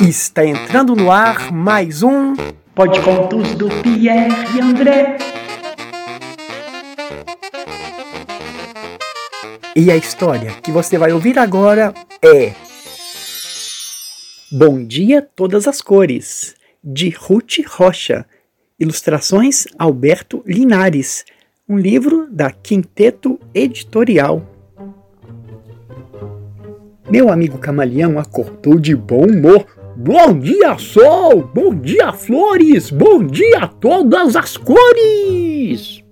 Está entrando no ar mais um Pode Contos do Pierre e André. E a história que você vai ouvir agora é Bom Dia Todas as Cores, de Ruth Rocha. Ilustrações Alberto Linares. Um livro da Quinteto Editorial. Meu amigo camaleão acordou de bom humor. Bom dia, sol! Bom dia, flores! Bom dia todas as cores!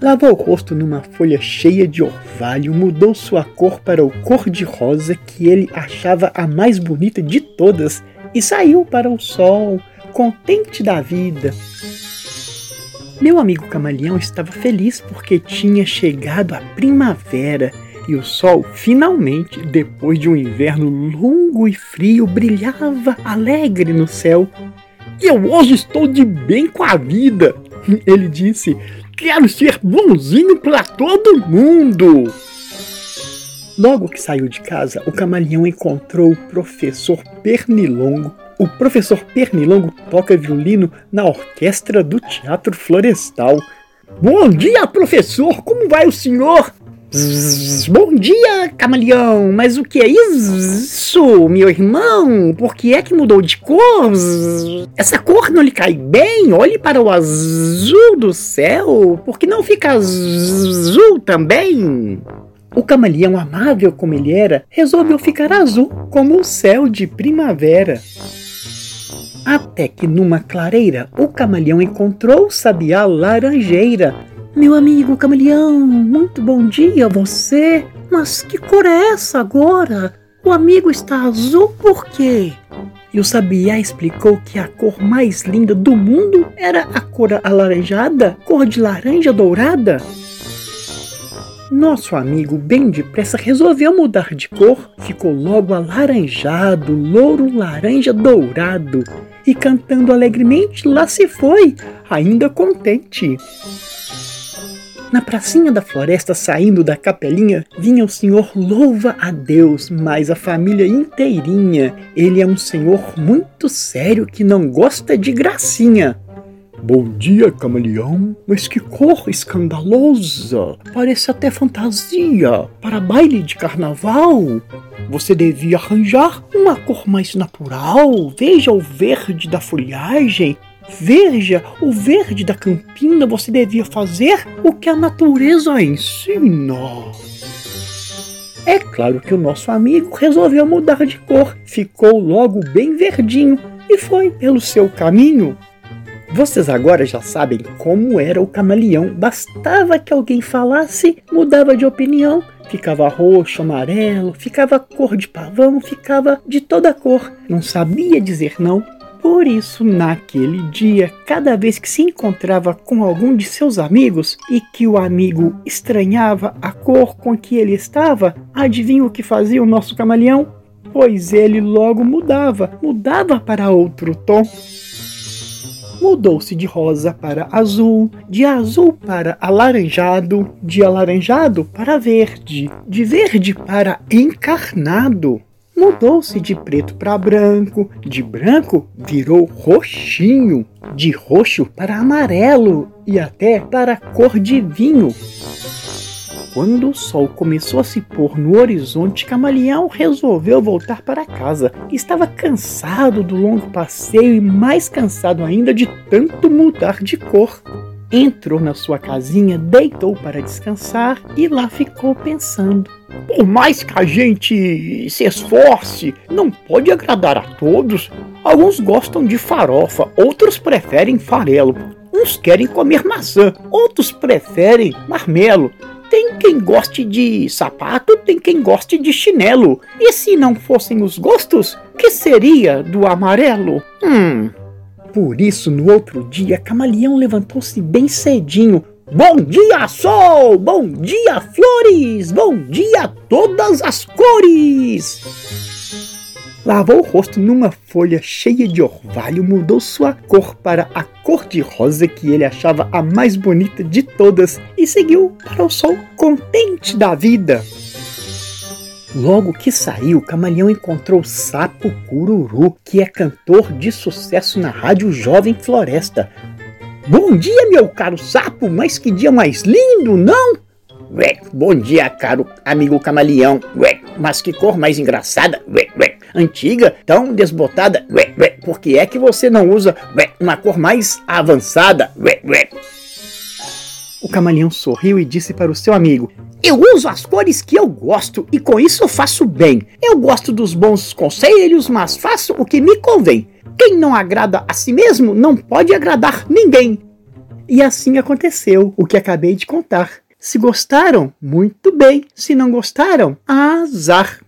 Lavou o rosto numa folha cheia de orvalho, mudou sua cor para o cor-de-rosa que ele achava a mais bonita de todas e saiu para o sol, contente da vida. Meu amigo camaleão estava feliz porque tinha chegado a primavera e o sol finalmente, depois de um inverno longo e frio, brilhava alegre no céu. Eu hoje estou de bem com a vida, ele disse. Quero ser bonzinho para todo mundo. Logo que saiu de casa, o camaleão encontrou o professor Pernilongo. O professor Pernilongo toca violino na orquestra do Teatro Florestal. Bom dia, professor! Como vai o senhor? Bom dia, camaleão! Mas o que é isso, meu irmão? Por que é que mudou de cor? Essa cor não lhe cai bem? Olhe para o azul do céu. Por que não fica azul também? O camaleão, amável como ele era, resolveu ficar azul como o céu de primavera. Até que numa clareira, o camaleão encontrou o sabiá laranjeira, meu amigo camaleão, muito bom dia a você. Mas que cor é essa agora? O amigo está azul por quê? E o sabiá explicou que a cor mais linda do mundo era a cor alaranjada, cor de laranja dourada. Nosso amigo bem depressa resolveu mudar de cor, ficou logo alaranjado, louro laranja dourado, e cantando alegremente lá se foi, ainda contente. Na pracinha da floresta, saindo da capelinha, vinha o senhor louva a Deus, mas a família inteirinha. Ele é um senhor muito sério que não gosta de gracinha. Bom dia, camaleão. Mas que cor escandalosa! Parece até fantasia para baile de carnaval. Você devia arranjar uma cor mais natural. Veja o verde da folhagem, Veja, o verde da campina você devia fazer o que a natureza ensina. É claro que o nosso amigo resolveu mudar de cor, ficou logo bem verdinho e foi pelo seu caminho. Vocês agora já sabem como era o camaleão. Bastava que alguém falasse, mudava de opinião, ficava roxo, amarelo, ficava cor de pavão, ficava de toda cor. Não sabia dizer não, por isso, naquele dia, cada vez que se encontrava com algum de seus amigos e que o amigo estranhava a cor com que ele estava, adivinha o que fazia o nosso camaleão? Pois ele logo mudava, mudava para outro tom. Mudou-se de rosa para azul, de azul para alaranjado, de alaranjado para verde, de verde para encarnado mudou-se de preto para branco, de branco virou roxinho, de roxo para amarelo e até para cor de vinho. Quando o sol começou a se pôr no horizonte, Camaleão resolveu voltar para casa. Estava cansado do longo passeio e mais cansado ainda de tanto mudar de cor. Entrou na sua casinha, deitou para descansar e lá ficou pensando. Por mais que a gente se esforce, não pode agradar a todos. Alguns gostam de farofa, outros preferem farelo. Uns querem comer maçã, outros preferem marmelo. Tem quem goste de sapato, tem quem goste de chinelo. E se não fossem os gostos, que seria do amarelo? Hum, por isso, no outro dia, Camaleão levantou-se bem cedinho. Bom dia, sol! Bom dia, flores! Bom dia, todas as cores! Lavou o rosto numa folha cheia de orvalho, mudou sua cor para a cor de rosa que ele achava a mais bonita de todas e seguiu para o sol contente da vida. Logo que saiu, o camaleão encontrou Sapo Cururu, que é cantor de sucesso na Rádio Jovem Floresta. Bom dia, meu caro sapo, mas que dia mais lindo, não? Ué, bom dia, caro amigo camaleão. Ué, mas que cor mais engraçada. Ué, ué, antiga, tão desbotada. Ué, ué, por que é que você não usa ué, uma cor mais avançada? Ué, ué. O camaleão sorriu e disse para o seu amigo: Eu uso as cores que eu gosto e com isso eu faço bem. Eu gosto dos bons conselhos, mas faço o que me convém. Quem não agrada a si mesmo não pode agradar ninguém. E assim aconteceu o que acabei de contar. Se gostaram, muito bem. Se não gostaram, azar.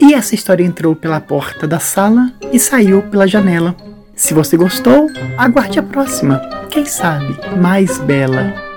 E essa história entrou pela porta da sala e saiu pela janela. Se você gostou, aguarde a próxima. Quem sabe mais bela.